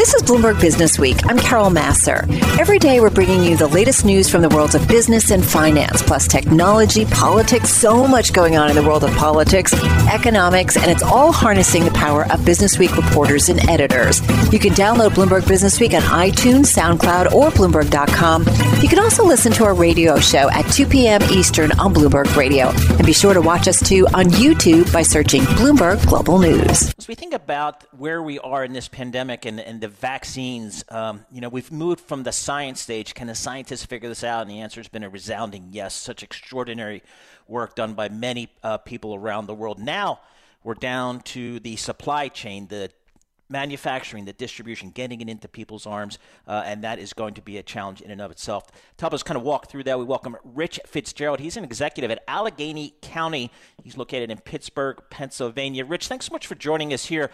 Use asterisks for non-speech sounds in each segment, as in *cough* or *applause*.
This is Bloomberg Business Week. I'm Carol Massar. Every day we're bringing you the latest news from the worlds of business and finance, plus technology, politics, so much going on in the world of politics, economics, and it's all harnessing the power of Business Week reporters and editors. You can download Bloomberg Business Week on iTunes, SoundCloud, or Bloomberg.com. You can also listen to our radio show at 2 p.m. Eastern on Bloomberg Radio. And be sure to watch us too on YouTube by searching Bloomberg Global News. As we think about where we are in this pandemic and, and the vaccines, um, you know, we've moved from the science stage. Can the scientists figure this out? And the answer has been a resounding yes. Such extraordinary work done by many uh, people around the world. Now we're down to the supply chain, the manufacturing, the distribution, getting it into people's arms, uh, and that is going to be a challenge in and of itself. To help us kind of walk through that, we welcome Rich Fitzgerald. He's an executive at Allegheny County. He's located in Pittsburgh, Pennsylvania. Rich, thanks so much for joining us here.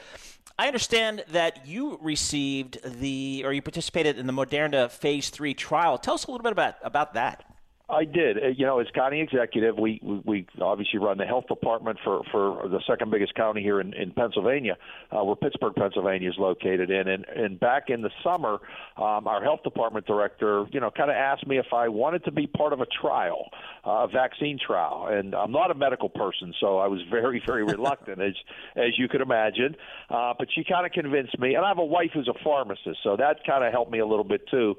I understand that you received the, or you participated in the Moderna Phase 3 trial. Tell us a little bit about, about that. I did. Uh, you know, as county executive, we we obviously run the health department for for the second biggest county here in in Pennsylvania, uh, where Pittsburgh, Pennsylvania, is located in. And and back in the summer, um, our health department director, you know, kind of asked me if I wanted to be part of a trial, uh, a vaccine trial. And I'm not a medical person, so I was very very reluctant, as as you could imagine. Uh, but she kind of convinced me, and I have a wife who's a pharmacist, so that kind of helped me a little bit too.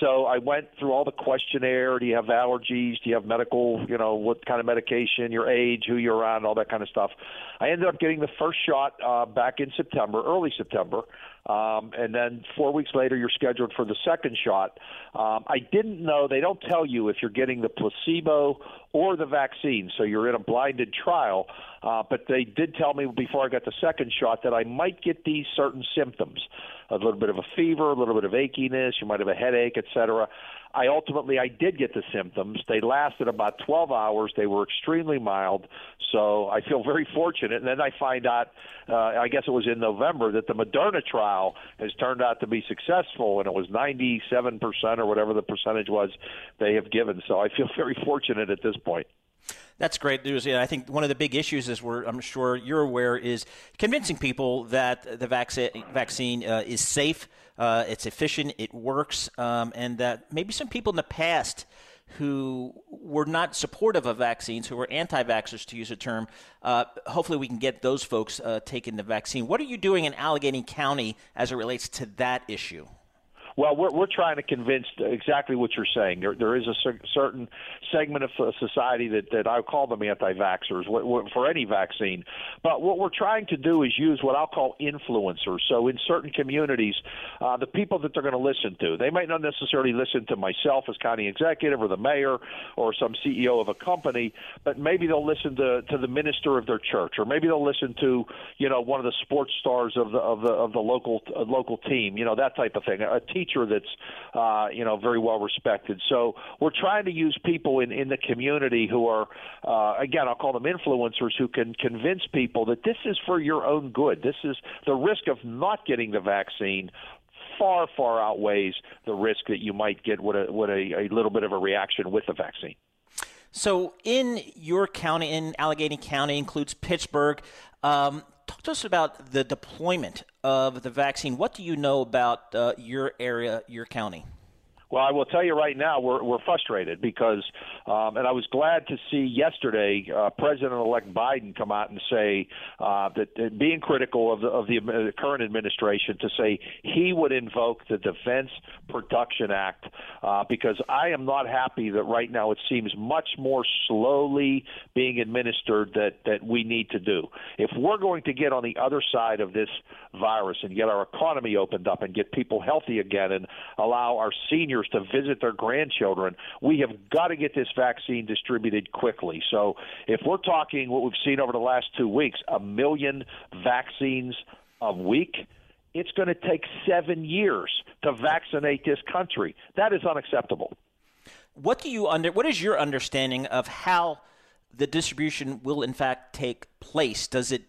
So I went through all the questionnaire. Do you have allergies? Do you have medical, you know, what kind of medication, your age, who you're around, all that kind of stuff. I ended up getting the first shot uh, back in September, early September. Um, and then four weeks later, you're scheduled for the second shot. Um, I didn't know, they don't tell you if you're getting the placebo or the vaccine, so you're in a blinded trial. Uh, but they did tell me before I got the second shot that I might get these certain symptoms a little bit of a fever, a little bit of achiness, you might have a headache, etc. I ultimately I did get the symptoms. They lasted about 12 hours. They were extremely mild, so I feel very fortunate. And then I find out, uh, I guess it was in November, that the Moderna trial has turned out to be successful, and it was 97 percent or whatever the percentage was they have given. So I feel *laughs* very fortunate at this point. That's great news. Yeah, I think one of the big issues, as we're, I'm sure you're aware, is convincing people that the vaccine vaccine uh, is safe, uh, it's efficient, it works, um, and that maybe some people in the past who were not supportive of vaccines, who were anti-vaxxers, to use a term, uh, hopefully we can get those folks uh, taking the vaccine. What are you doing in Allegheny County as it relates to that issue? Well, we're we're trying to convince exactly what you're saying. There there is a certain segment of society that that I call them anti-vaxxers for any vaccine. But what we're trying to do is use what I'll call influencers. So in certain communities, uh, the people that they're going to listen to, they might not necessarily listen to myself as county executive or the mayor or some CEO of a company, but maybe they'll listen to to the minister of their church, or maybe they'll listen to you know one of the sports stars of the of the of the local uh, local team, you know that type of thing. A teacher teacher that's uh, you know very well respected. So we're trying to use people in in the community who are uh, again I'll call them influencers who can convince people that this is for your own good. This is the risk of not getting the vaccine far far outweighs the risk that you might get with a with a, a little bit of a reaction with the vaccine. So, in your county, in Allegheny County, includes Pittsburgh. Um, talk to us about the deployment of the vaccine. What do you know about uh, your area, your county? Well, I will tell you right now, we're we're frustrated because, um, and I was glad to see yesterday uh, President-elect Biden come out and say uh, that uh, being critical of the of the, uh, current administration to say he would invoke the Defense Production Act uh, because I am not happy that right now it seems much more slowly being administered that that we need to do. If we're going to get on the other side of this virus and get our economy opened up and get people healthy again and allow our seniors to visit their grandchildren. We have got to get this vaccine distributed quickly. So if we're talking what we've seen over the last two weeks, a million vaccines a week, it's going to take seven years to vaccinate this country. That is unacceptable. What do you under? What is your understanding of how the distribution will in fact take place? Does it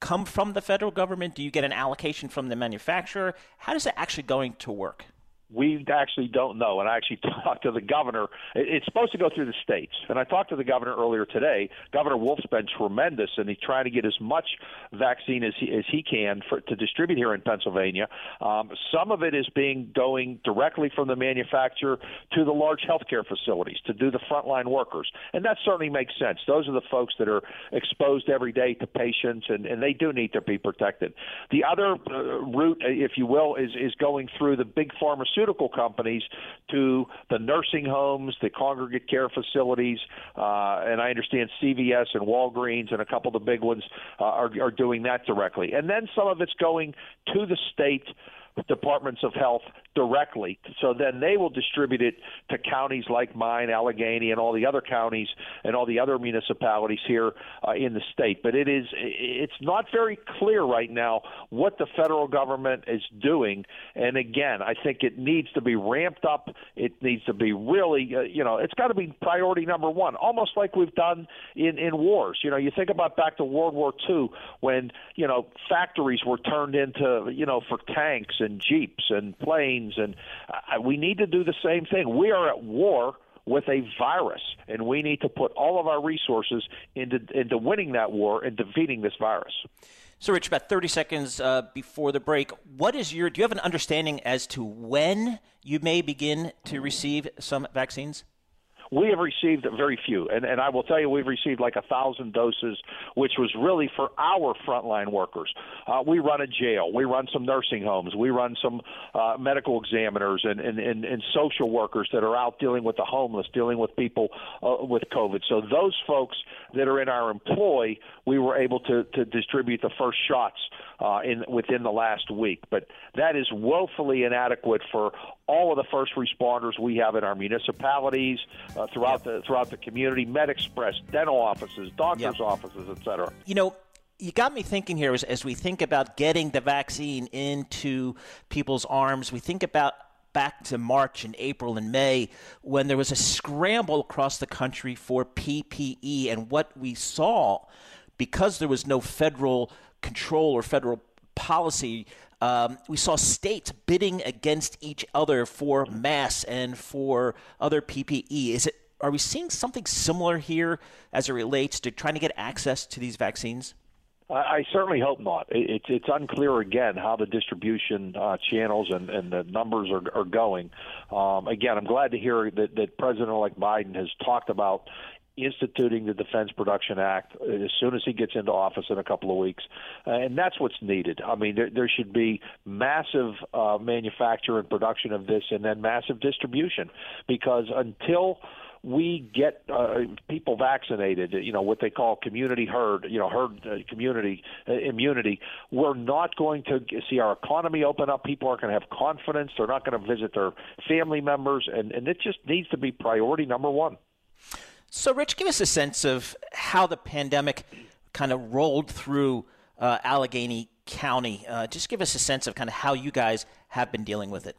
come from the federal government? Do you get an allocation from the manufacturer? How is it actually going to work? We actually don't know. And I actually *laughs* talked to the governor. It's supposed to go through the states. And I talked to the governor earlier today. Governor Wolf's been tremendous, and he's trying to get as much vaccine as he, as he can for, to distribute here in Pennsylvania. Um, some of it is being going directly from the manufacturer to the large healthcare facilities to do the frontline workers. And that certainly makes sense. Those are the folks that are exposed every day to patients, and, and they do need to be protected. The other uh, route, if you will, is, is going through the big pharmaceutical pharmaceutical companies to the nursing homes, the congregate care facilities, uh, and I understand CVS and Walgreens and a couple of the big ones uh, are, are doing that directly. And then some of it's going to the state departments of health directly. So then they will distribute it to counties like mine, Allegheny, and all the other counties and all the other municipalities here uh, in the state. But it is it's not very clear right now what the federal government is doing. And again, I think it needs to be ramped up. It needs to be really, uh, you know, it's got to be priority number one, almost like we've done in in wars. You know, you think about back to World War II when you know factories were turned into you know for tanks and jeeps and planes, and uh, we need to do the same thing. We are at war with a virus, and we need to put all of our resources into into winning that war and defeating this virus. So, Rich, about 30 seconds uh, before the break, what is your? Do you have an understanding as to when you may begin to receive some vaccines? We have received very few, and, and I will tell you, we've received like a thousand doses, which was really for our frontline workers. Uh, we run a jail, we run some nursing homes, we run some uh, medical examiners and, and, and, and social workers that are out dealing with the homeless, dealing with people uh, with COVID. So those folks that are in our employ, we were able to, to distribute the first shots uh, in within the last week. But that is woefully inadequate for all of the first responders we have in our municipalities, uh, Uh, throughout the throughout the community, MedExpress, dental offices, doctors' offices, etc. You know, you got me thinking here as, as we think about getting the vaccine into people's arms. We think about back to March and April and May when there was a scramble across the country for PPE. And what we saw, because there was no federal control or federal policy, um, we saw states bidding against each other for masks and for other PPE. Is it? Are we seeing something similar here as it relates to trying to get access to these vaccines? I certainly hope not. It's it's unclear again how the distribution uh, channels and, and the numbers are, are going. Um, again, I'm glad to hear that, that President-elect Biden has talked about instituting the Defense Production Act as soon as he gets into office in a couple of weeks, uh, and that's what's needed. I mean, there, there should be massive uh, manufacture and production of this, and then massive distribution, because until we get uh, people vaccinated, you know, what they call community herd, you know, herd uh, community uh, immunity, we're not going to see our economy open up. People aren't going to have confidence. They're not going to visit their family members, and, and it just needs to be priority number one. So, Rich, give us a sense of how the pandemic kind of rolled through uh, Allegheny County. Uh, just give us a sense of kind of how you guys have been dealing with it.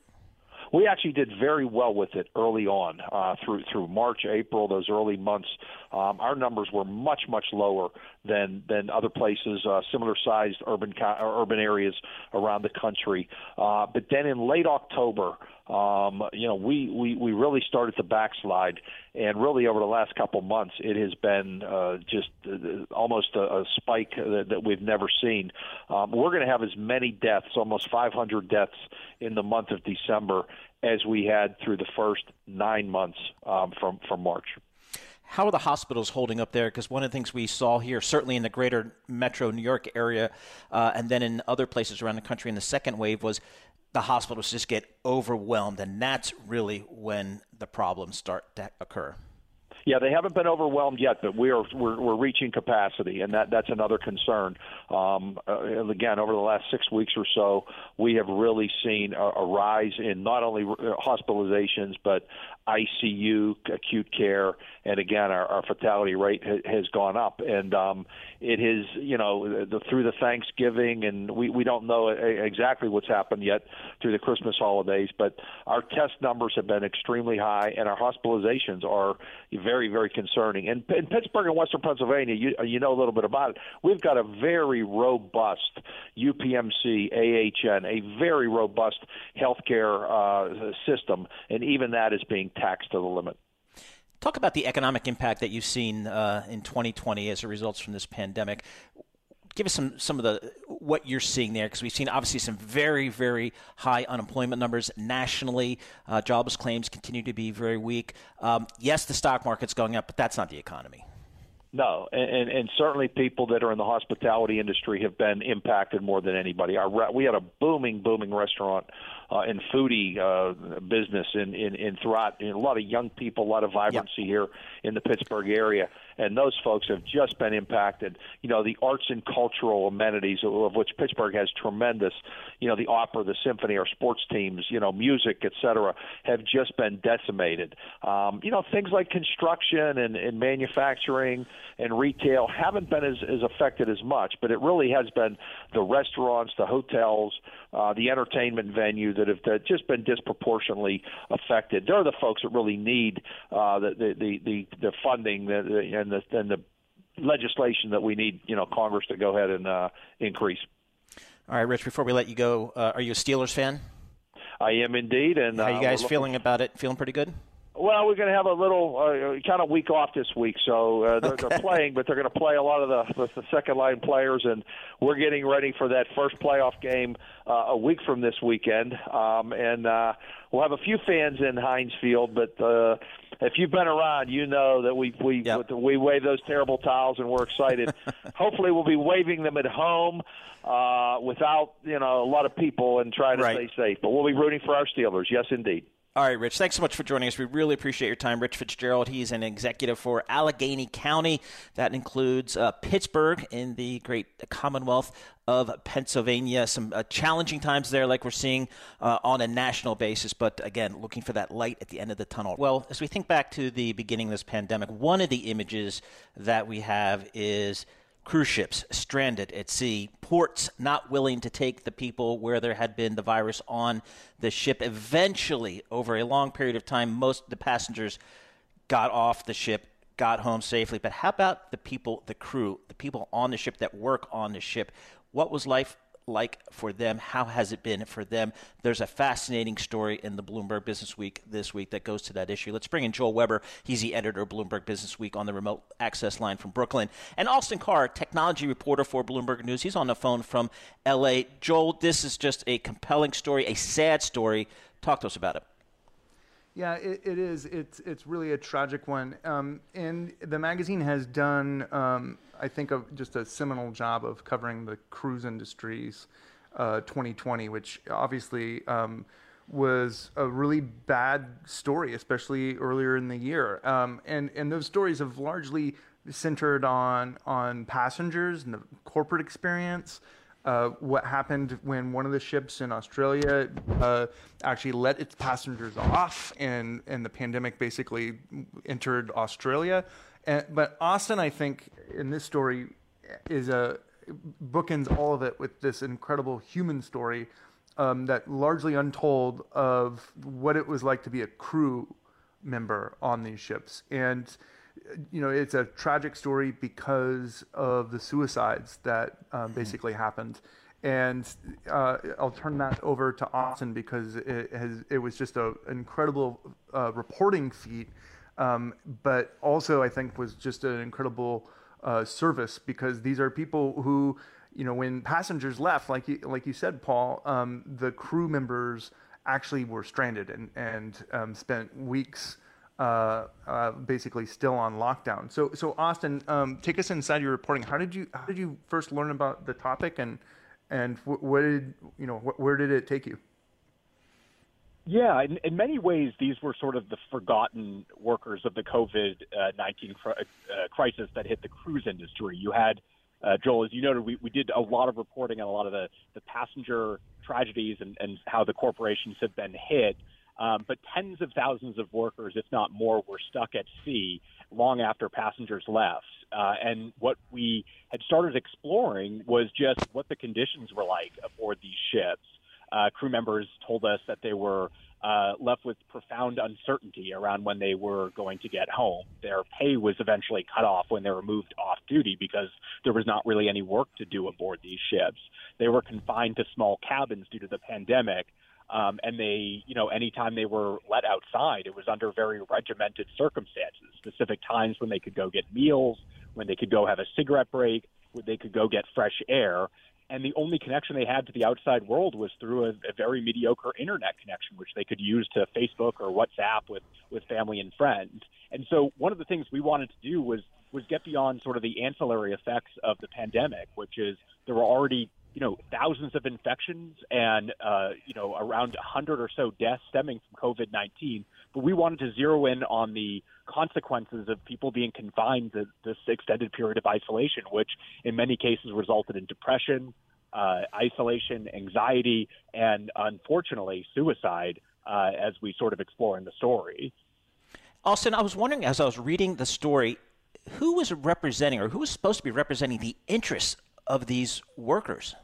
We actually did very well with it early on uh, through through March, April, those early months. Um, our numbers were much much lower than than other places, uh, similar sized urban urban areas around the country. Uh, but then in late October, um, you know, we, we, we really started to backslide, and really over the last couple months, it has been uh, just uh, almost a, a spike that, that we've never seen. Um, we're going to have as many deaths, almost 500 deaths, in the month of December as we had through the first nine months um, from from March. How are the hospitals holding up there? Because one of the things we saw here, certainly in the greater metro New York area, uh, and then in other places around the country in the second wave, was the hospitals just get overwhelmed, and that's really when the problems start to occur. Yeah, they haven't been overwhelmed yet, but we are we're, we're reaching capacity, and that that's another concern. Um, uh, again, over the last six weeks or so, we have really seen a, a rise in not only hospitalizations but ICU, acute care, and again, our, our fatality rate ha- has gone up. And um, it is, you know, the, through the Thanksgiving, and we, we don't know exactly what's happened yet through the Christmas holidays, but our test numbers have been extremely high, and our hospitalizations are very very, concerning. And in Pittsburgh and Western Pennsylvania, you, you know a little bit about it. We've got a very robust UPMC, AHN, a very robust healthcare uh, system, and even that is being taxed to the limit. Talk about the economic impact that you've seen uh, in 2020 as a result from this pandemic give us some some of the what you're seeing there because we've seen obviously some very very high unemployment numbers nationally. Uh, jobless claims continue to be very weak. Um, yes, the stock market's going up, but that's not the economy. No, and, and certainly people that are in the hospitality industry have been impacted more than anybody. Our we had a booming, booming restaurant uh, and foodie uh, business in in, in throughout in a lot of young people, a lot of vibrancy yep. here in the Pittsburgh area and those folks have just been impacted. You know, the arts and cultural amenities of which Pittsburgh has tremendous. You know, the opera, the symphony, our sports teams, you know, music, et cetera, have just been decimated. Um, you know, things like construction and, and manufacturing and retail haven't been as, as affected as much, but it really has been the restaurants, the hotels, uh, the entertainment venue that have that just been disproportionately affected. They're the folks that really need uh, the, the, the, the funding and the and the legislation that we need, you know, Congress to go ahead and uh, increase. All right, Rich. Before we let you go, uh, are you a Steelers fan? I am indeed. And how are you uh, guys feeling about it? Feeling pretty good? Well, we're going to have a little uh, kind of week off this week, so uh, they're, okay. they're playing, but they're going to play a lot of the, the second line players, and we're getting ready for that first playoff game uh, a week from this weekend. Um, and uh, we'll have a few fans in Heinz Field, but uh, if you've been around, you know that we we yep. we wave those terrible towels, and we're excited. *laughs* Hopefully, we'll be waving them at home uh, without you know a lot of people and try to right. stay safe. But we'll be rooting for our Steelers. Yes, indeed. All right, Rich, thanks so much for joining us. We really appreciate your time. Rich Fitzgerald, he's an executive for Allegheny County. That includes uh, Pittsburgh in the great Commonwealth of Pennsylvania. Some uh, challenging times there, like we're seeing uh, on a national basis, but again, looking for that light at the end of the tunnel. Well, as we think back to the beginning of this pandemic, one of the images that we have is cruise ships stranded at sea, ports not willing to take the people where there had been the virus on the ship. Eventually, over a long period of time, most of the passengers got off the ship, got home safely. But how about the people, the crew, the people on the ship that work on the ship? What was life like for them? How has it been for them? There's a fascinating story in the Bloomberg Business Week this week that goes to that issue. Let's bring in Joel Weber. He's the editor of Bloomberg Business Week on the remote access line from Brooklyn. And Austin Carr, technology reporter for Bloomberg News. He's on the phone from LA. Joel, this is just a compelling story, a sad story. Talk to us about it. Yeah, it, it is. It's it's really a tragic one. Um, and the magazine has done, um, I think, a, just a seminal job of covering the cruise industries, uh, 2020, which obviously um, was a really bad story, especially earlier in the year. Um, and and those stories have largely centered on on passengers and the corporate experience uh, what happened when one of the ships in Australia uh, actually let its passengers off, and, and the pandemic basically entered Australia. And, but Austin, I think, in this story, is a bookends all of it with this incredible human story um, that largely untold of what it was like to be a crew member on these ships. And you know, it's a tragic story because of the suicides that um, hmm. basically happened. And uh, I'll turn that over to Austin because it has it was just an incredible uh, reporting feat, um, but also I think was just an incredible uh, service because these are people who, you know, when passengers left, like you, like you said, Paul, um, the crew members actually were stranded and and um, spent weeks uh, uh, basically still on lockdown. So, so Austin, um, take us inside your reporting. How did you how did you first learn about the topic, and and wh- what did you know? Wh- where did it take you? Yeah, in, in many ways, these were sort of the forgotten workers of the COVID uh, nineteen cr- uh, crisis that hit the cruise industry. You had uh, Joel, as you noted, we, we did a lot of reporting on a lot of the, the passenger tragedies and, and how the corporations have been hit. Um, but tens of thousands of workers, if not more, were stuck at sea long after passengers left. Uh, and what we had started exploring was just what the conditions were like aboard these ships. uh, crew members told us that they were uh, left with profound uncertainty around when they were going to get home. Their pay was eventually cut off when they were moved off duty because there was not really any work to do aboard these ships. They were confined to small cabins due to the pandemic. Um, and they, you know, anytime they were let outside, it was under very regimented circumstances, specific times when they could go get meals, when they could go have a cigarette break, when they could go get fresh air and the only connection they had to the outside world was through a, a very mediocre internet connection, which they could use to Facebook or WhatsApp with with family and friends. And so, one of the things we wanted to do was was get beyond sort of the ancillary effects of the pandemic, which is there were already you know thousands of infections and uh, you know around 100 or so deaths stemming from COVID-19. But we wanted to zero in on the consequences of people being confined to this extended period of isolation, which in many cases resulted in depression, uh, isolation, anxiety, and unfortunately suicide, uh, as we sort of explore in the story. Austin, I was wondering as I was reading the story, who was representing or who was supposed to be representing the interests of these workers?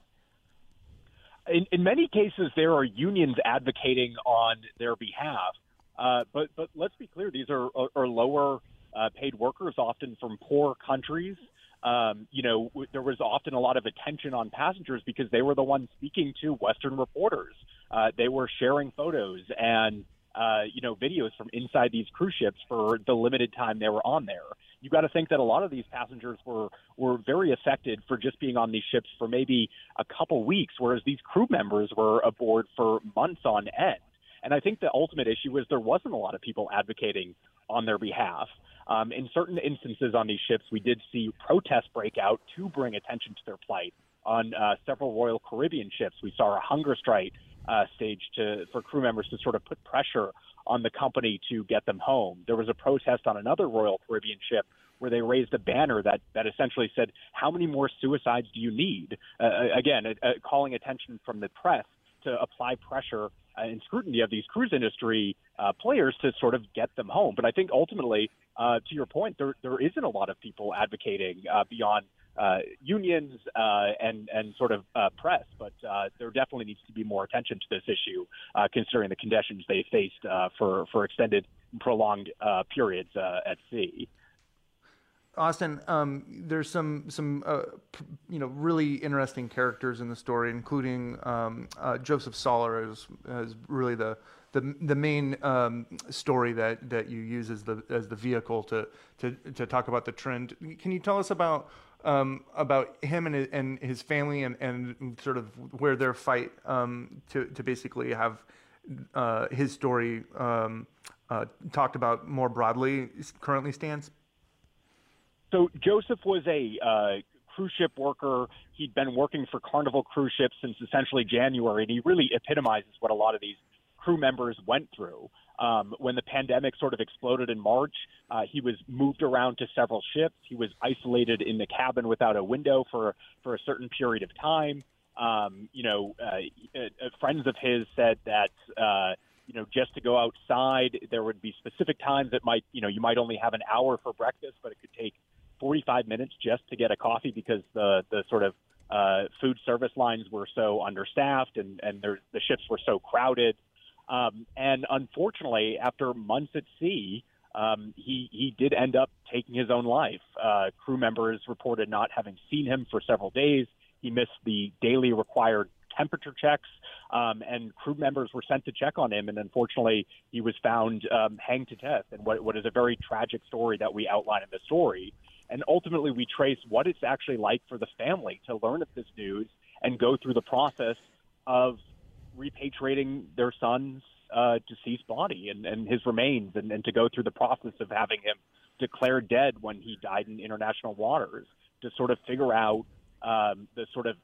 In, in many cases, there are unions advocating on their behalf. Uh, but but let's be clear; these are are lower uh, paid workers, often from poor countries. Um, you know, w- there was often a lot of attention on passengers because they were the ones speaking to Western reporters. Uh, they were sharing photos and uh, you know videos from inside these cruise ships for the limited time they were on there. You got to think that a lot of these passengers were were very affected for just being on these ships for maybe a couple weeks, whereas these crew members were aboard for months on end. And I think the ultimate issue is there wasn't a lot of people advocating on their behalf. Um, in certain instances on these ships, we did see protests break out to bring attention to their plight. On uh, several Royal Caribbean ships, we saw a hunger strike uh, staged to, for crew members to sort of put pressure on the company to get them home. There was a protest on another Royal Caribbean ship where they raised a banner that, that essentially said, How many more suicides do you need? Uh, again, uh, calling attention from the press to apply pressure uh, and scrutiny of these cruise industry uh, players to sort of get them home. But I think ultimately, uh, to your point, there there isn't a lot of people advocating uh, beyond uh, unions uh, and and sort of uh, press, but uh, there definitely needs to be more attention to this issue, uh, considering the conditions they faced uh, for for extended, prolonged periods at sea. Austin, um, there's some some you know really interesting characters in the story, including um, Joseph Soller as as really the the the main um, story that, that you use as the as the vehicle to to to talk about the trend. Can you tell us about um, about him and his, and his family and, and sort of where their fight um, to to basically have uh, his story um, uh, talked about more broadly currently stands? So Joseph was a uh, cruise ship worker. He'd been working for Carnival cruise ships since essentially January, and he really epitomizes what a lot of these crew members went through. Um, when the pandemic sort of exploded in March, uh, he was moved around to several ships. He was isolated in the cabin without a window for for a certain period of time. Um, you know, uh, uh, friends of his said that uh, you know just to go outside, there would be specific times that might you know you might only have an hour for breakfast, but it could take 45 minutes just to get a coffee because the the sort of uh, food service lines were so understaffed and and there, the ships were so crowded. Um, and unfortunately, after months at sea, um, he he did end up taking his own life. Uh, crew members reported not having seen him for several days. He missed the daily required temperature checks, um, and crew members were sent to check on him. And unfortunately, he was found um, hanged to death. And what, what is a very tragic story that we outline in the story. And ultimately, we trace what it's actually like for the family to learn of this news and go through the process of repatriating their son's uh, deceased body and, and his remains, and, and to go through the process of having him declared dead when he died in international waters, to sort of figure out um, the sort of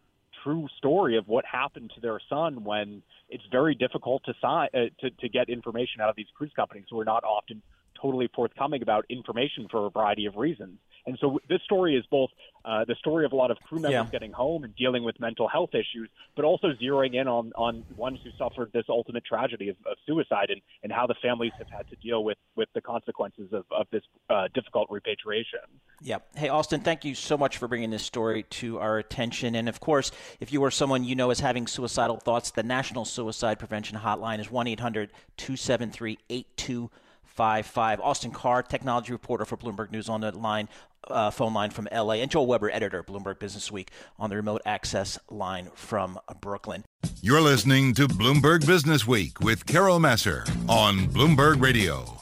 true story of what happened to their son when it's very difficult to, sign, uh, to to get information out of these cruise companies who are not often totally forthcoming about information for a variety of reasons. And so this story is both uh, the story of a lot of crew members yeah. getting home and dealing with mental health issues, but also zeroing in on, on ones who suffered this ultimate tragedy of, of suicide and, and how the families have had to deal with, with the consequences of, of this uh, difficult repatriation. Yeah. Hey, Austin, thank you so much for bringing this story to our attention. And of course, if you are someone you know is having suicidal thoughts, the National Suicide Prevention Hotline is 1 800 273 8255. Austin Carr, technology reporter for Bloomberg News on the line uh, phone line from LA, and Joel Weber, editor Bloomberg Business Week, on the remote access line from Brooklyn. You're listening to Bloomberg Business Week with Carol Massar on Bloomberg Radio.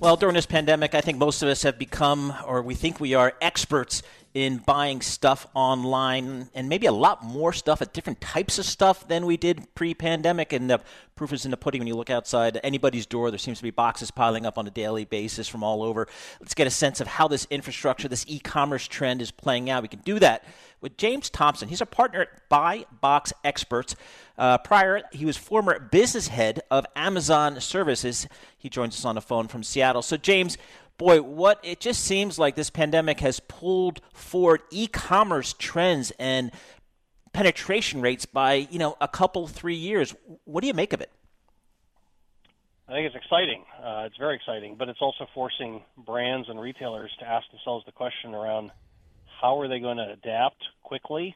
Well, during this pandemic, I think most of us have become, or we think we are, experts in buying stuff online and maybe a lot more stuff at different types of stuff than we did pre-pandemic. And the proof is in the pudding when you look outside anybody's door. There seems to be boxes piling up on a daily basis from all over. Let's get a sense of how this infrastructure this e-commerce trend is playing out. We can do that with james Thomson. He's a partner at buy box experts. Uh, prior he was former business head of amazon services. He joins us on the phone from seattle. So james boy, what it just seems like this pandemic has pulled forward e-commerce trends and penetration rates by you know a couple three years. What do you make of it? I think it's exciting. Uh, it's very exciting, but it's also forcing brands and retailers to ask themselves the question around how are they going to adapt quickly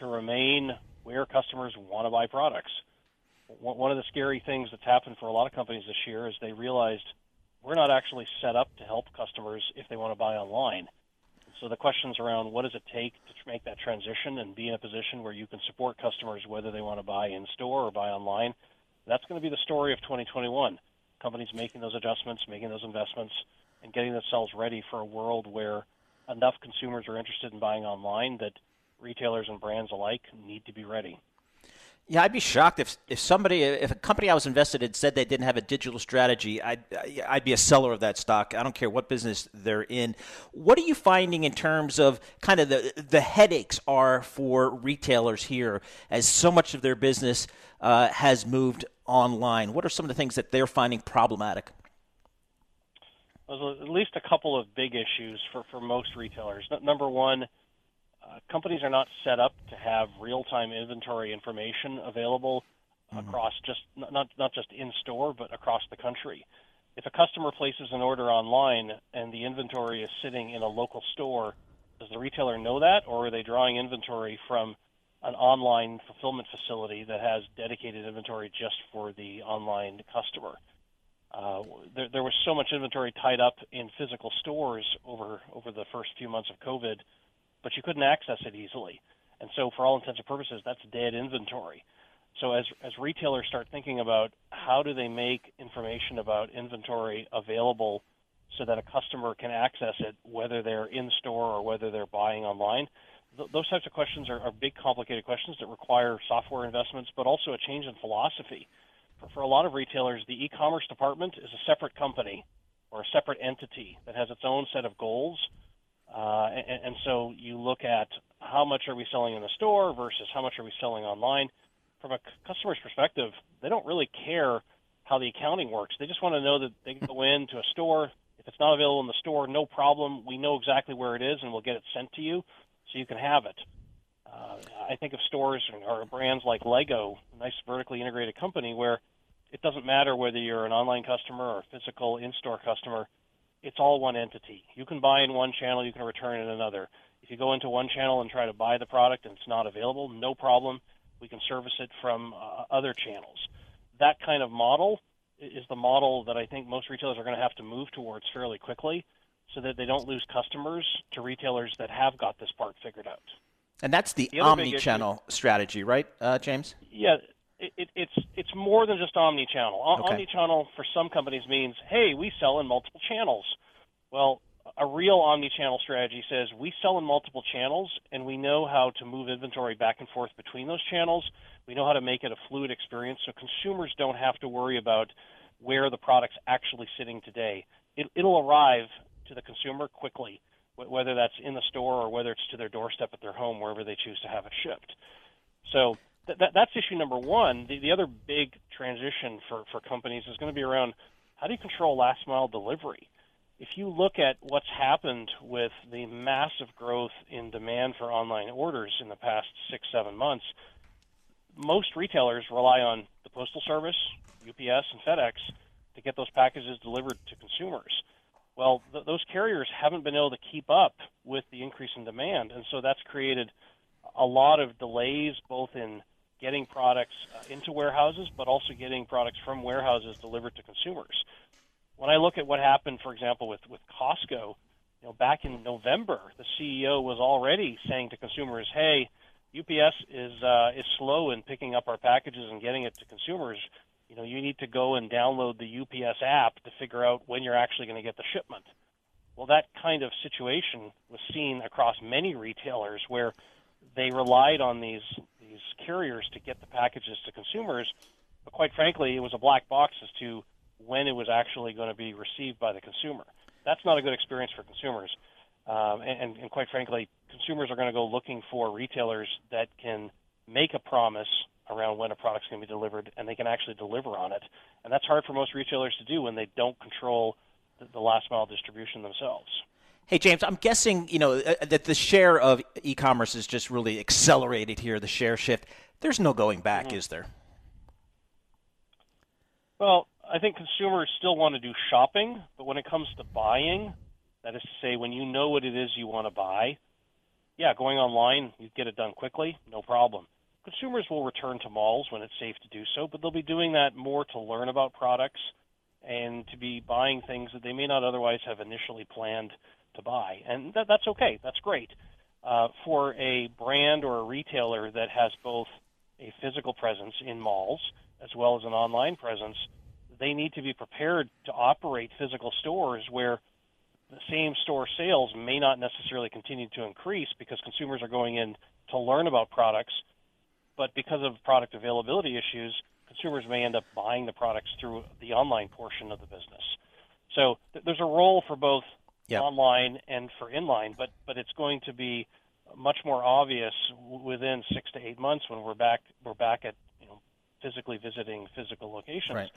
to remain where customers want to buy products. One of the scary things that's happened for a lot of companies this year is they realized we're not actually set up to help customers if they want to buy online. So the questions around what does it take to make that transition and be in a position where you can support customers whether they want to buy in store or buy online, that's going to be the story of 2021. Companies making those adjustments, making those investments, and getting themselves ready for a world where enough consumers are interested in buying online that retailers and brands alike need to be ready. Yeah, I'd be shocked if if somebody, if a company I was invested in said they didn't have a digital strategy, I'd I'd be a seller of that stock. I don't care what business they're in. What are you finding in terms of kind of the the headaches are for retailers here as so much of their business uh, has moved online? What are some of the things that they're finding problematic? There's at least a couple of big issues for for most retailers. Number one uh, companies are not set up to have real-time inventory information available mm-hmm. across just not not just in store but across the country. If a customer places an order online and the inventory is sitting in a local store, does the retailer know that, or are they drawing inventory from an online fulfillment facility that has dedicated inventory just for the online customer? Uh, there, there was so much inventory tied up in physical stores over over the first few months of COVID but you couldn't access it easily. And so, for all intents and purposes, that's dead inventory. So, as as retailers start thinking about how do they make information about inventory available so that a customer can access it, whether they're in store or whether they're buying online, th- those types of questions are, are big, complicated questions that require software investments, but also a change in philosophy. For, for a lot of retailers, the e-commerce department is a separate company or a separate entity that has its own set of goals uh, and, and so you look at how much are we selling in the store versus how much are we selling online. From a customer's perspective, they don't really care how the accounting works. They just want to know that they can go into a store. If it's not available in the store, no problem. We know exactly where it is, and we'll get it sent to you, so you can have it. Uh, I think of stores or brands like Lego, a nice vertically integrated company, where it doesn't matter whether you're an online customer or a physical in-store customer it's all one entity. You can buy in one channel, you can return in another. If you go into one channel and try to buy the product and it's not available, no problem. We can service it from uh, other channels. That kind of model is the model that I think most retailers are going to have to move towards fairly quickly so that they don't lose customers to retailers that have got this part figured out. And that's the, the omni-channel strategy, right, uh, James? Yeah, it, it's it's more than just omni-channel. O- okay. Omni-channel for some companies means, hey, we sell in multiple channels. Well, a real omni-channel strategy says we sell in multiple channels and we know how to move inventory back and forth between those channels. We know how to make it a fluid experience so consumers don't have to worry about where the product's actually sitting today. It, it'll arrive to the consumer quickly, whether that's in the store or whether it's to their doorstep at their home, wherever they choose to have it shipped. So that, that, that's issue number one. The, the other big transition for, for companies is going to be around how do you control last mile delivery? if you look at what's happened with the massive growth in demand for online orders in the past six, seven months, most retailers rely on the Postal Service, UPS, and FedEx to get those packages delivered to consumers. Well, th- those carriers haven't been able to keep up with the increase in demand, and so that's created a lot of delays both in getting products uh, into warehouses, but also getting products from warehouses delivered to consumers. When I look at what happened, for example, with with Costco, you know, back in November, the CEO was already saying to consumers, "Hey, UPS is uh, is slow in picking up our packages and getting it to consumers. You know, you need to go and download the UPS app to figure out when you're actually going to get the shipment." Well, that kind of situation was seen across many retailers where they relied on these these carriers to get the packages to consumers, but quite frankly, it was a black box as to when it was actually going to be received by the consumer. That's not a good experience for consumers. Um, and, and quite frankly, consumers are going to go looking for retailers that can make a promise around when a product's going to be delivered and they can actually deliver on it. And that's hard for most retailers to do when they don't control the, the last mile distribution themselves. Hey James, I'm guessing you know uh, that the share of e-commerce is just really accelerated here. The share shift. There's no going back, mm-hmm. is there? Well, I think consumers still want to do shopping, but when it comes to buying, that is to say, when you know what it is you want to buy, yeah, going online, you get it done quickly, no problem. Consumers will return to malls when it's safe to do so, but they'll be doing that more to learn about products and to be buying things that they may not otherwise have initially planned to buy. And that, that's okay, that's great. Uh, for a brand or a retailer that has both a physical presence in malls as well as an online presence, they need to be prepared to operate physical stores where the same store sales may not necessarily continue to increase because consumers are going in to learn about products, but because of product availability issues, consumers may end up buying the products through the online portion of the business. So th- there's a role for both yep. online and for inline, but but it's going to be much more obvious within six to eight months when we're back we're back at you know physically visiting physical locations. Right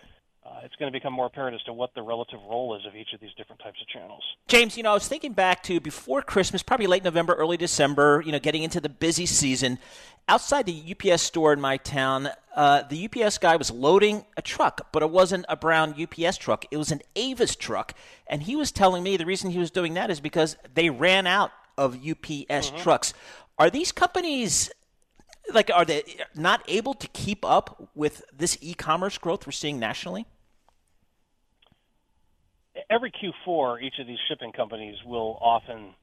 uh, it's going to become more apparent as to what the relative role is of each of these different types of channels. James, you know, I was thinking back to before Christmas, probably late November, early December, you know, getting into the busy season. Outside the UPS store in my town, uh, the UPS guy was loading a truck, but it wasn't a brown UPS truck. It was an Avis truck. And he was telling me the reason he was doing that is because they ran out of UPS mm-hmm. trucks. Are these companies like are they not able to keep up with this e-commerce growth we're seeing nationally? Every Q4, each of these shipping companies will often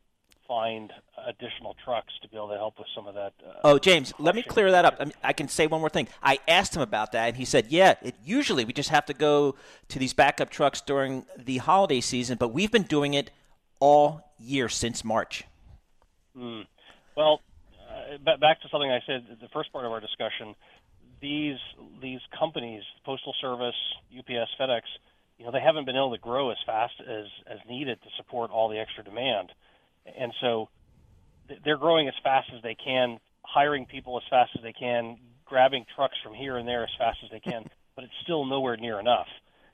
find additional trucks to be able to help with some of that. Uh, oh, James, let me clear that up. I, mean, I, can say one more thing. I asked him about that, and he said, "Yeah, it, usually we just have to go to these backup trucks during the holiday season, but we've been doing it all year since March." Mm. Well, uh, back to something I said at the first part of our discussion. These these companies, Postal Service, UPS, FedEx you know they haven't been able to grow as fast as as needed to support all the extra demand, and so they're growing as fast as they can, hiring people as fast as they can, grabbing trucks from here and there as fast as they can, but it's still nowhere near enough.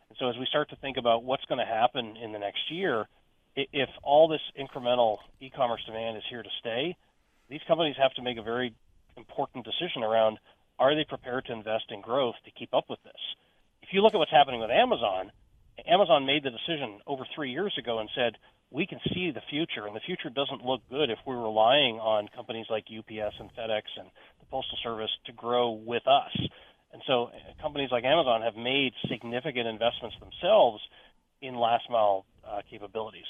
And so as we start to think about what's going to happen in the next year, if all this incremental e-commerce demand is here to stay, these companies have to make a very important decision around are they prepared to invest in growth to keep up with this? If you look at what's happening with Amazon, Amazon made the decision over three years ago and said, we can see the future, and the future doesn't look good if we're relying on companies like UPS and FedEx and the Postal Service to grow with us. And so uh, companies like Amazon have made significant investments themselves in last mile uh, capabilities.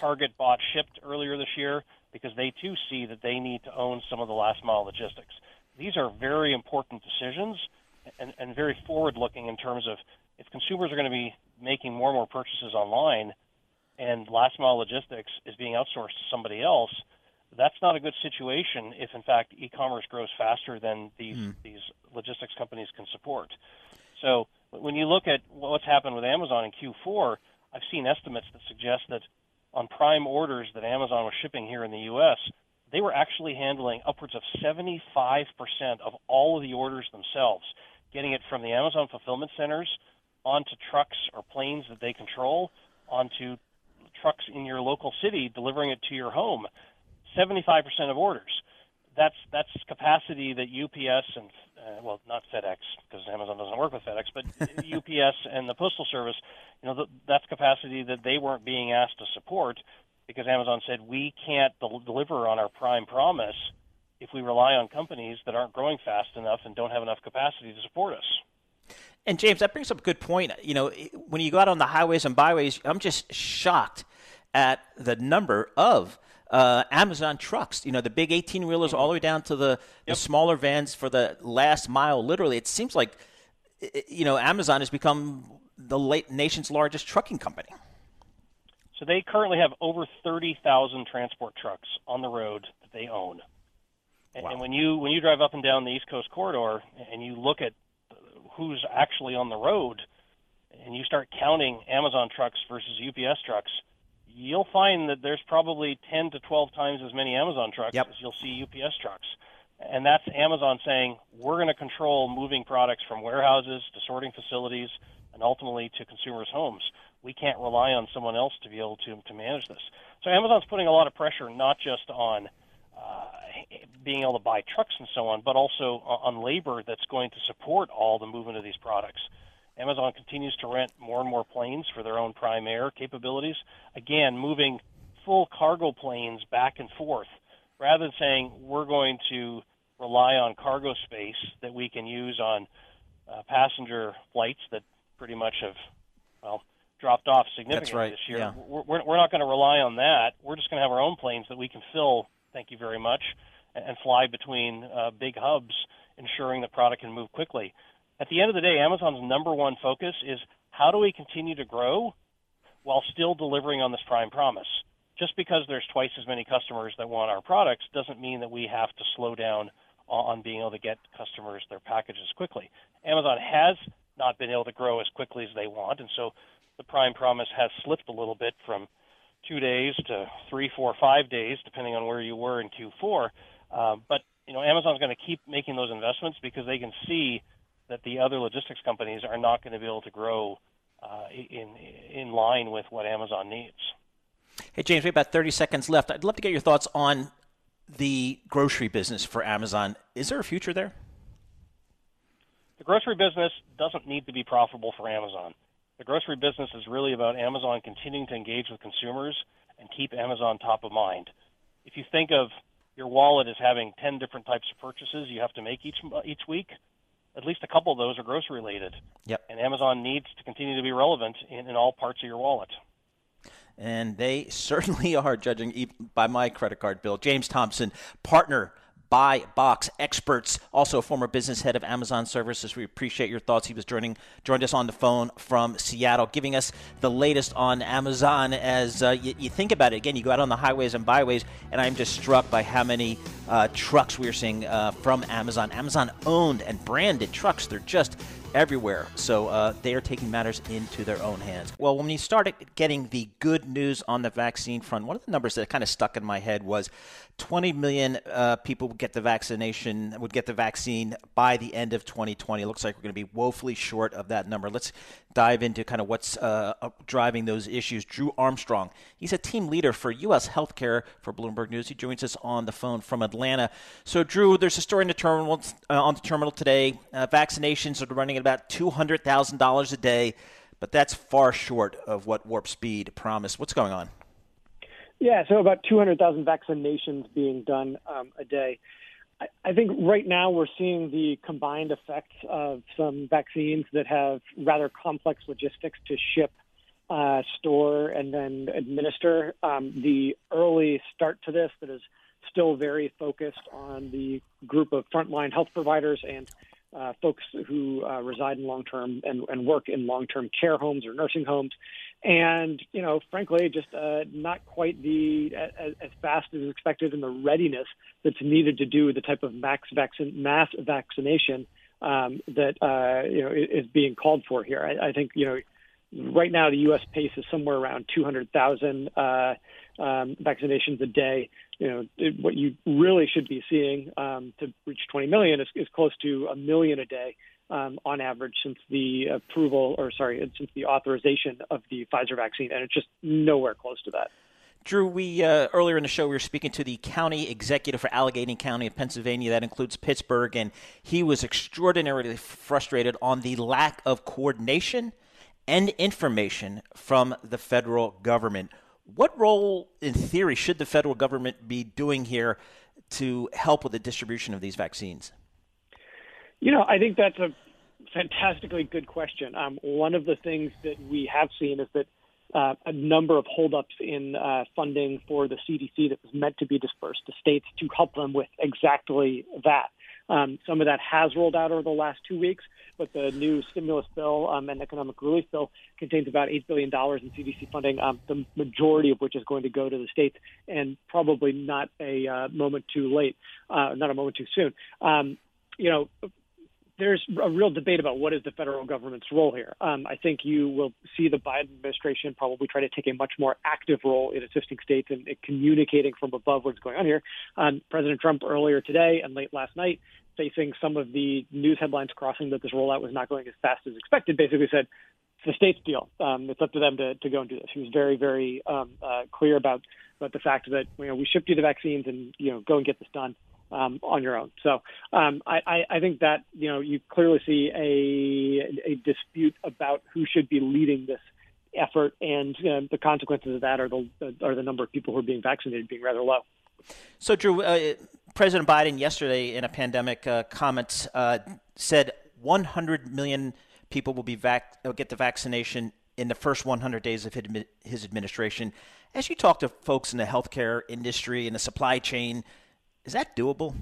Target bought Shipt earlier this year because they too see that they need to own some of the last mile logistics. These are very important decisions and, and very forward looking in terms of if consumers are going to be making more and more purchases online and last mile logistics is being outsourced to somebody else, that's not a good situation if in fact e-commerce grows faster than these mm. these logistics companies can support. So when you look at what's happened with Amazon in Q4, I've seen estimates that suggest that on prime orders that Amazon was shipping here in the US, they were actually handling upwards of 75% of all of the orders themselves, getting it from the Amazon fulfillment centers onto trucks or planes that they control, onto trucks in your local city delivering it to your home. 75% of orders. That's that's capacity that UPS and uh, well, not FedEx because Amazon doesn't work with FedEx, but *laughs* UPS and the Postal Service, you know, th- that's capacity that they weren't being asked to support because Amazon said we can't del- deliver on our prime promise if we rely on companies that aren't growing fast enough and don't have enough capacity to support us. And James, that brings up a good point. You know, when you go out on the highways and byways, I'm just shocked at the number of uh, Amazon trucks. You know, the big 18 wheelers all the way down to the, yep. the smaller vans for the last mile. Literally, it seems like you know Amazon has become the late nation's largest trucking company. So they currently have over 30,000 transport trucks on the road that they own. Wow. And when you when you drive up and down the East Coast corridor and you look at who's actually on the road, and you start counting Amazon trucks versus UPS trucks, you'll find that there's probably 10 to 12 times as many Amazon trucks yep. as you'll see UPS trucks. And that's Amazon saying, we're going to control moving products from warehouses to sorting facilities and ultimately to consumers' homes. We can't rely on someone else to be able to, to manage this. So Amazon's putting a lot of pressure not just on uh, being able to buy trucks and so on, but also on labor that's going to support all the movement of these products. Amazon continues to rent more and more planes for their own prime air capabilities. Again, moving full cargo planes back and forth rather than saying we're going to rely on cargo space that we can use on uh, passenger flights that pretty much have, well, dropped off significantly right. this year. Yeah. We're, we're not going to rely on that. We're just going to have our own planes that we can fill, thank you very much, and fly between uh, big hubs, ensuring the product can move quickly at the end of the day, Amazon's number one focus is how do we continue to grow while still delivering on this prime promise? Just because there's twice as many customers that want our products doesn't mean that we have to slow down on being able to get customers their packages quickly. Amazon has not been able to grow as quickly as they want, and so the prime promise has slipped a little bit from two days to three, four, five days, depending on where you were in Q4. Uh, but you know, Amazon's going to keep making those investments because they can see that the other logistics companies are not going to be able to grow uh, in in line with what Amazon needs. Hey James, we have about 30 seconds left. I'd love to get your thoughts on the grocery business for Amazon. Is there a future there? The grocery business doesn't need to be profitable for Amazon. The grocery business is really about Amazon continuing to engage with consumers and keep Amazon top of mind. If you think of your wallet as having 10 different types of purchases you have to make each each week, at least a couple of those are grocery related. Yep. And Amazon needs to continue to be relevant in, in all parts of your wallet. And they certainly *laughs* are, judging by my credit card bill. James Thomson, partner Buy Box Experts, also a former business head of Amazon Services. We appreciate your thoughts. He was joining joined us on the phone from Seattle, giving us the latest on Amazon. As uh, you, you, think about it, again, you go out on the highways and byways, and I'm just struck by how many uh, trucks we are seeing uh, from Amazon. Amazon owned and branded trucks. They're just everywhere. So uh, they are taking matters into their own hands. Well, when we started getting the good news on the vaccine front, one of the numbers that kind of stuck in my head was 20 million uh, people would get the vaccination, would get the vaccine by the end of 2020. It looks like we're going to be woefully short of that number. Let's dive into kind of what's uh, driving those issues. Drew Armstrong, he's a team leader for U.S. healthcare for Bloomberg News. He joins us on the phone from Atlanta. So, Drew, there's a story the terminal uh, on the terminal today. Uh, vaccinations are running at about $200,000 a day, but that's far short of what Warp Speed promised. What's going on? Yeah, so about 200,000 vaccinations being done um, a day. I, think right now we're seeing the combined effects of some vaccines that have rather complex logistics to ship, uh, store, and then administer. Um, the early start to this that is still very focused on the group of frontline health providers and uh, folks who uh, reside in long term and, and, work in long term care homes or nursing homes. And, you know, frankly, just uh, not quite the as, as, fast as expected in the readiness that's needed to do the type of max vaccine, mass vaccination um, that, uh, you know, is being called for here. I, I, think, you know, right now the U.S. pace is somewhere around 200,000 uh, um, vaccinations a day you know, it, what you really should be seeing um, to reach 20 million is, is close to a million a day. um, on average since the approval, or sorry, since the authorization of the Pfizer vaccine, and it's just nowhere close to that. Drew, we uh, earlier in the show we were speaking to the county executive for Allegheny County of Pennsylvania. That includes Pittsburgh, and he was extraordinarily frustrated on the lack of coordination and information from the federal government. What role, in theory, should the federal government be doing here to help with the distribution of these vaccines? You know, I think that's a fantastically good question. Um, one of the things that we have seen is that uh, a number of holdups in uh, funding for the CDC that was meant to be dispersed to states to help them with exactly that. Um, some of that has rolled out over the last two weeks, but the new stimulus bill um, and economic relief bill contains about $8 billion in CDC funding, um, the majority of which is going to go to the states, and probably not a uh, moment too late, uh, not a moment too soon. Um, you know, there's a real debate about what is the federal government's role here. Um, I think you will see the Biden administration probably try to take a much more active role in assisting states and communicating from above what's going on here. Um, President Trump earlier today and late last night, facing some of the news headlines crossing that this rollout was not going as fast as expected, basically said it's the state's deal. Um, it's up to them to, to go and do this. He was very, very um, uh, clear about about the fact that you know we shipped you the vaccines and you know go and get this done um, on your own. So um, I, I, think that you know you clearly see a, a dispute about who should be leading this effort, and uh, the consequences of that are the are the number of people who are being vaccinated being rather low. So, Drew, uh, President Biden yesterday in a pandemic uh, comments uh, said 100 million people will be vac- will get the vaccination in the first 100 days of his administration. As you talk to folks in the healthcare industry and the supply chain, is that doable?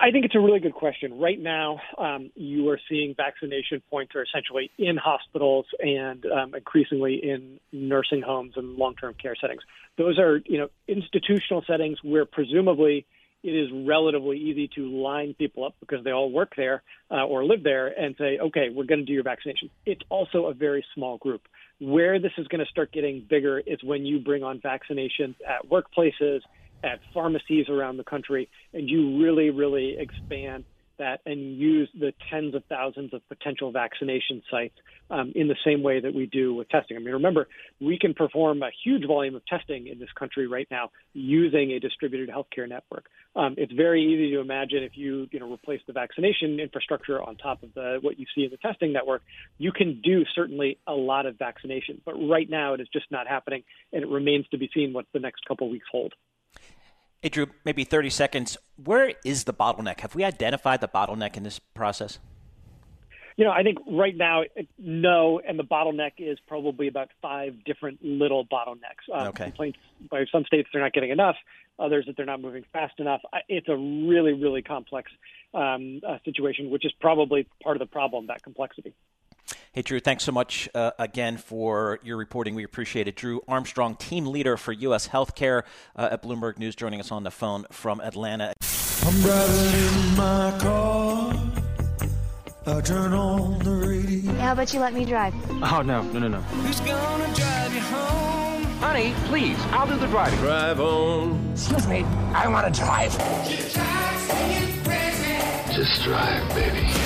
I think it's a really good question. Right now, um, you are seeing vaccination points are essentially in hospitals and um, increasingly in nursing homes and long-term care settings. Those are, you know, institutional settings where presumably it is relatively easy to line people up because they all work there uh, or live there and say, okay, we're going to do your vaccination. It's also a very small group. Where this is going to start getting bigger is when you bring on vaccinations at workplaces at pharmacies around the country, and you really, really expand that and use the tens of thousands of potential vaccination sites um, in the same way that we do with testing. I mean, remember, we can perform a huge volume of testing in this country right now using a distributed healthcare network. Um, it's very easy to imagine if you, you know, replace the vaccination infrastructure on top of the what you see in the testing network, you can do certainly a lot of vaccination. But right now, it is just not happening, and it remains to be seen what the next couple weeks hold. Hey, Drew, maybe 30 seconds. Where is the bottleneck? Have we identified the bottleneck in this process? You know, I think right now, no, and the bottleneck is probably about five different little bottlenecks. Um, okay. Complaints by some states they're not getting enough, others that they're not moving fast enough. It's a really, really complex um, uh, situation, which is probably part of the problem, that complexity. Hey, Drew, thanks so much uh, again for your reporting. We appreciate it. Drew Armstrong, team leader for U.S. Healthcare uh, at Bloomberg News, joining us on the phone from Atlanta. I'm driving in my car. I turn on the radio. how about you let me drive? Oh, no, no, no, no. Who's gonna drive you home? Honey, please, I'll do the driving. Drive on. Excuse me, I want to drive. Just drive, baby.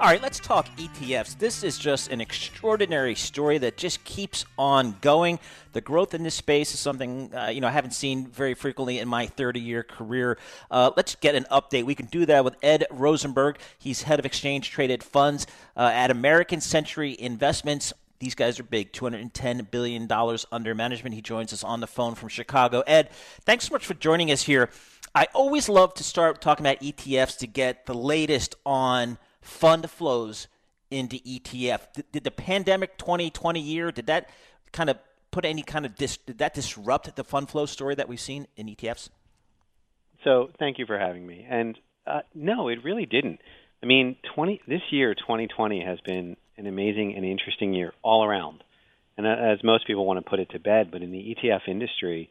All right, let's talk ETFs. This is just an extraordinary story that just keeps on going. The growth in this space is something uh, you know I haven't seen very frequently in my 30-year career. Uh, let's get an update. We can do that with Ed Rosenberg. He's head of exchange traded funds uh, at American Century Investments. These guys are big, $210 billion under management. He joins us on the phone from Chicago. Ed, thanks so much for joining us here. I always love to start talking about ETFs to get the latest on – fund flows into ETF. Did, did the pandemic 2020 year did that kind of put any kind of dis, did that disrupt the fund flow story that we've seen in ETFs? So thank you for having me. And uh, no, it really didn't. I mean, 20 this year, 2020 has been an amazing and interesting year all around. And as most people want to put it to bed, but in the ETF industry,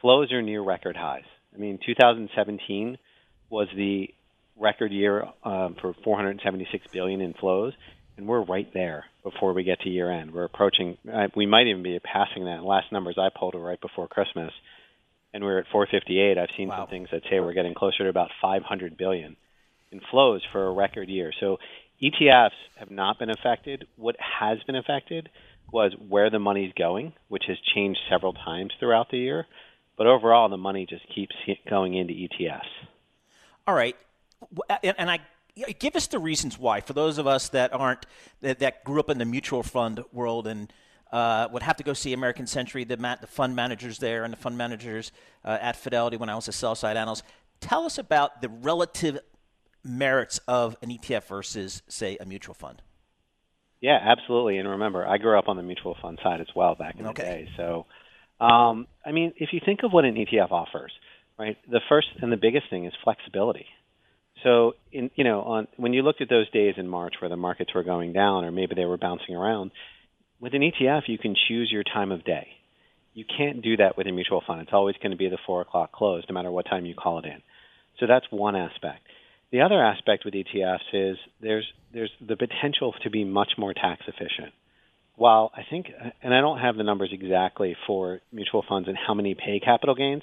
flows are near record highs. I mean, 2017 was the record year um, for 476 billion in flows, and we're right there before we get to year end. We're approaching. Uh, we might even be passing that. Last numbers I pulled were right before Christmas, and we're at 458. I've seen wow. some things that say we're getting closer to about 500 billion in flows for a record year. So ETFs have not been affected. What has been affected was where the money's going, which has changed several times throughout the year. But overall, the money just keeps going into ETFs. All right, and I give us the reasons why for those of us that aren't that, that grew up in the mutual fund world and uh, would have to go see American Century, the, the fund managers there and the fund managers uh, at Fidelity when I was a sell side analyst. Tell us about the relative merits of an ETF versus, say, a mutual fund. Yeah, absolutely. And remember, I grew up on the mutual fund side as well back in okay. the day. So, um, I mean, if you think of what an ETF offers, right, the first and the biggest thing is flexibility. So, in, you know, on when you looked at those days in March where the markets were going down or maybe they were bouncing around, with an ETF you can choose your time of day. You can't do that with a mutual fund. It's always going to be the four o'clock close, no matter what time you call it in. So that's one aspect. The other aspect with ETFs is there's there's the potential to be much more tax efficient. While I think, and I don't have the numbers exactly for mutual funds and how many pay capital gains,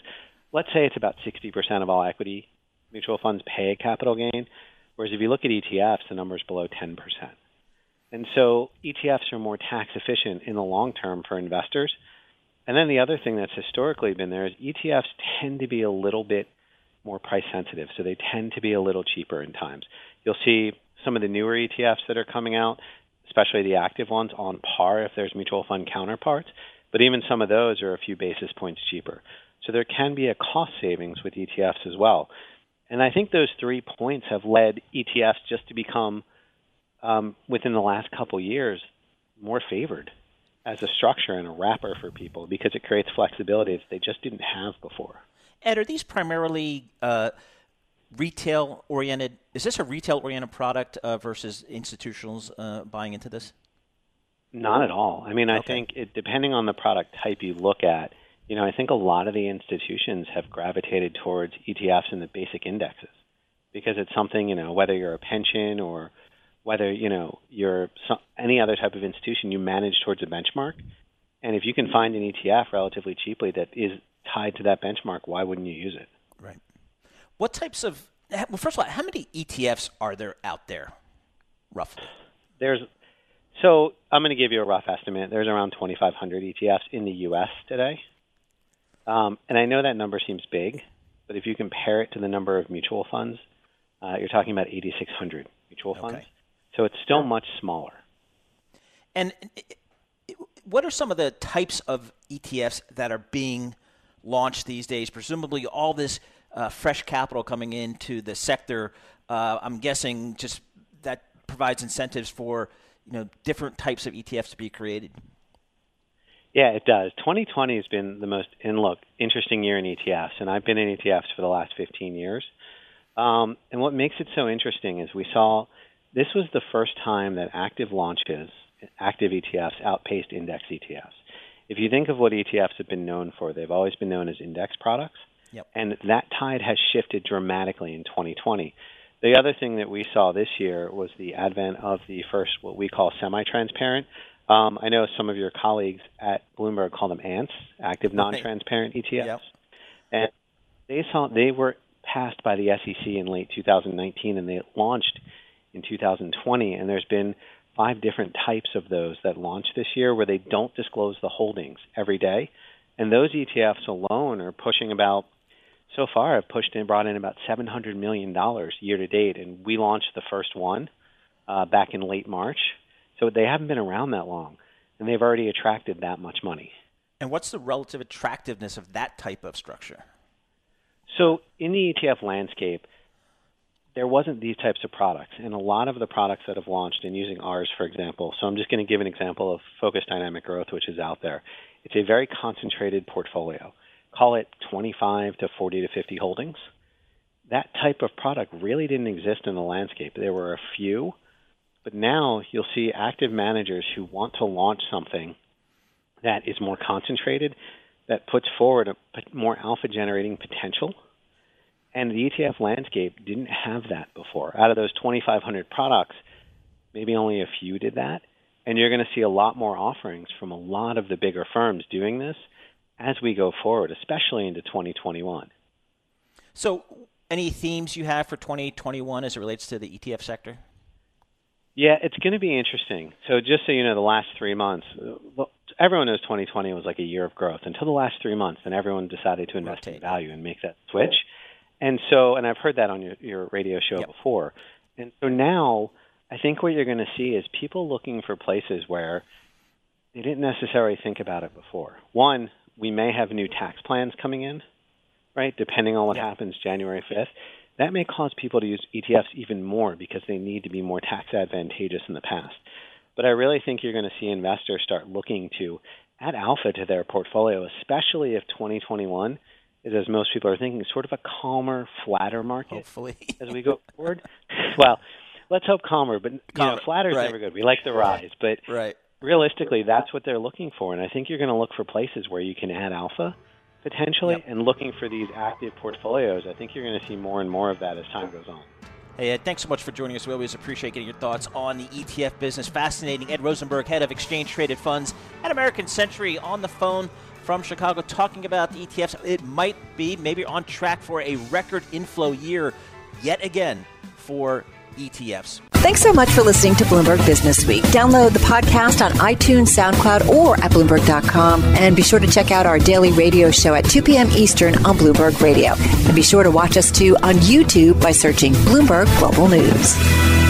let's say it's about 60% of all equity mutual funds pay a capital gain, whereas if you look at ETFs, the number is below 10%. And so ETFs are more tax efficient in the long term for investors. And then the other thing that's historically been there is ETFs tend to be a little bit more price sensitive, so they tend to be a little cheaper in times. You'll see some of the newer ETFs that are coming out, especially the active ones, on par if there's mutual fund counterparts, but even some of those are a few basis points cheaper. So there can be a cost savings with ETFs as well. And I think those three points have led ETFs just to become, um, within the last couple years, more favored as a structure and a wrapper for people because it creates flexibility that they just didn't have before. Ed, are these primarily uh, retail oriented? Is this a retail oriented product uh, versus institutionals uh, buying into this? Not at all. I mean, I think it, depending on the product type you look at, you know, I think a lot of the institutions have gravitated towards ETFs and the basic indexes because it's something, you know, whether you're a pension or whether, you know, you're some, any other type of institution, you manage towards a benchmark. And if you can find an ETF relatively cheaply that is tied to that benchmark, why wouldn't you use it? Right. What types of well, first of all, how many ETFs are there out there, roughly? There's so I'm going to give you a rough estimate. There's around 2,500 ETFs in the U.S. today, um, and I know that number seems big, but if you compare it to the number of mutual funds, uh, you're talking about 8,600 mutual funds. Okay. So it's still much smaller. And what are some of the types of ETFs that are being launched these days? Presumably, all this uh, fresh capital coming into the sector. Uh, I'm guessing just that provides incentives for you know different types of ETFs to be created. Yeah, it does. 2020 has been the most in look interesting year in ETFs, and I've been in ETFs for the last 15 years. Um, and what makes it so interesting is we saw this was the first time that active launches, active ETFs outpaced index ETFs if you think of what ETFs have been known for, they've always been known as index products. Yep. And that tide has shifted dramatically in 2020. The other thing that we saw this year was the advent of the first, what we call semi transparent. Um, I know some of your colleagues at Bloomberg call them ANTs, active non transparent ETFs. Yep. And they saw they were passed by the SEC in late 2019 and they launched in 2020. And there's been five different types of those that launched this year where they don't disclose the holdings every day. And those ETFs alone are pushing about, so far, have pushed and brought in about $700 million year to date. And we launched the first one uh, back in late March. So they haven't been around that long. And they've already attracted that much money. And what's the relative attractiveness of that type of structure? So in the ETF landscape, there wasn't these types of products. And a lot of the products that have launched, and using ours, for example, so I'm just going to give an example of Focus Dynamic Growth, which is out there. It's a very concentrated portfolio. Call it 25 to 40 to 50 holdings. That type of product really didn't exist in the landscape. There were a few, but now you'll see active managers who want to launch something that is more concentrated, that puts forward a more alpha generating potential And the ETF landscape didn't have that before. Out of those 2,500 products, maybe only a few did that. And you're going to see a lot more offerings from a lot of the bigger firms doing this as we go forward, especially into 2021. So, any themes you have for 2021 as it relates to the ETF sector? Yeah, it's going to be interesting. So, just so you know, the last three months, everyone knows 2020 was like a year of growth until the last three months, and everyone decided to invest Rotate. in value and make that switch. And so, and I've heard that on your, your radio show yep. before. And so now, I think what you're going to see is people looking for places where they didn't necessarily think about it before. One, we may have new tax plans coming in, right? Depending on what yep. happens January 5th that may cause people to use ETFs even more because they need to be more tax advantageous in the past. But I really think you're going to see investors start looking to add alpha to their portfolio, especially if 2021 is, as most people are thinking, sort of a calmer, flatter market. Hopefully. as we go forward. *laughs* Well, let's hope calmer, but calmer, you know, flatter is right. never good. We like the rise, but right. realistically, that's what they're looking for. And I think you're going to look for places where you can add alpha potentially, yep. and looking for these active portfolios. I think you're going to see more and more of that as time goes on. Hey, Ed, thanks so much for joining us. We always appreciate getting your thoughts on the ETF business. Fascinating. Ed Rosenberg, head of exchange traded funds at American Century, on the phone from Chicago talking about the ETFs. It might be maybe on track for a record inflow year yet again for ETFs. Thanks so much for listening to Bloomberg Business Week. Download the podcast on iTunes, SoundCloud, or at Bloomberg.com. And be sure to check out our daily radio show at 2 p.m. Eastern on Bloomberg Radio. And be sure to watch us too on YouTube by searching Bloomberg Global News.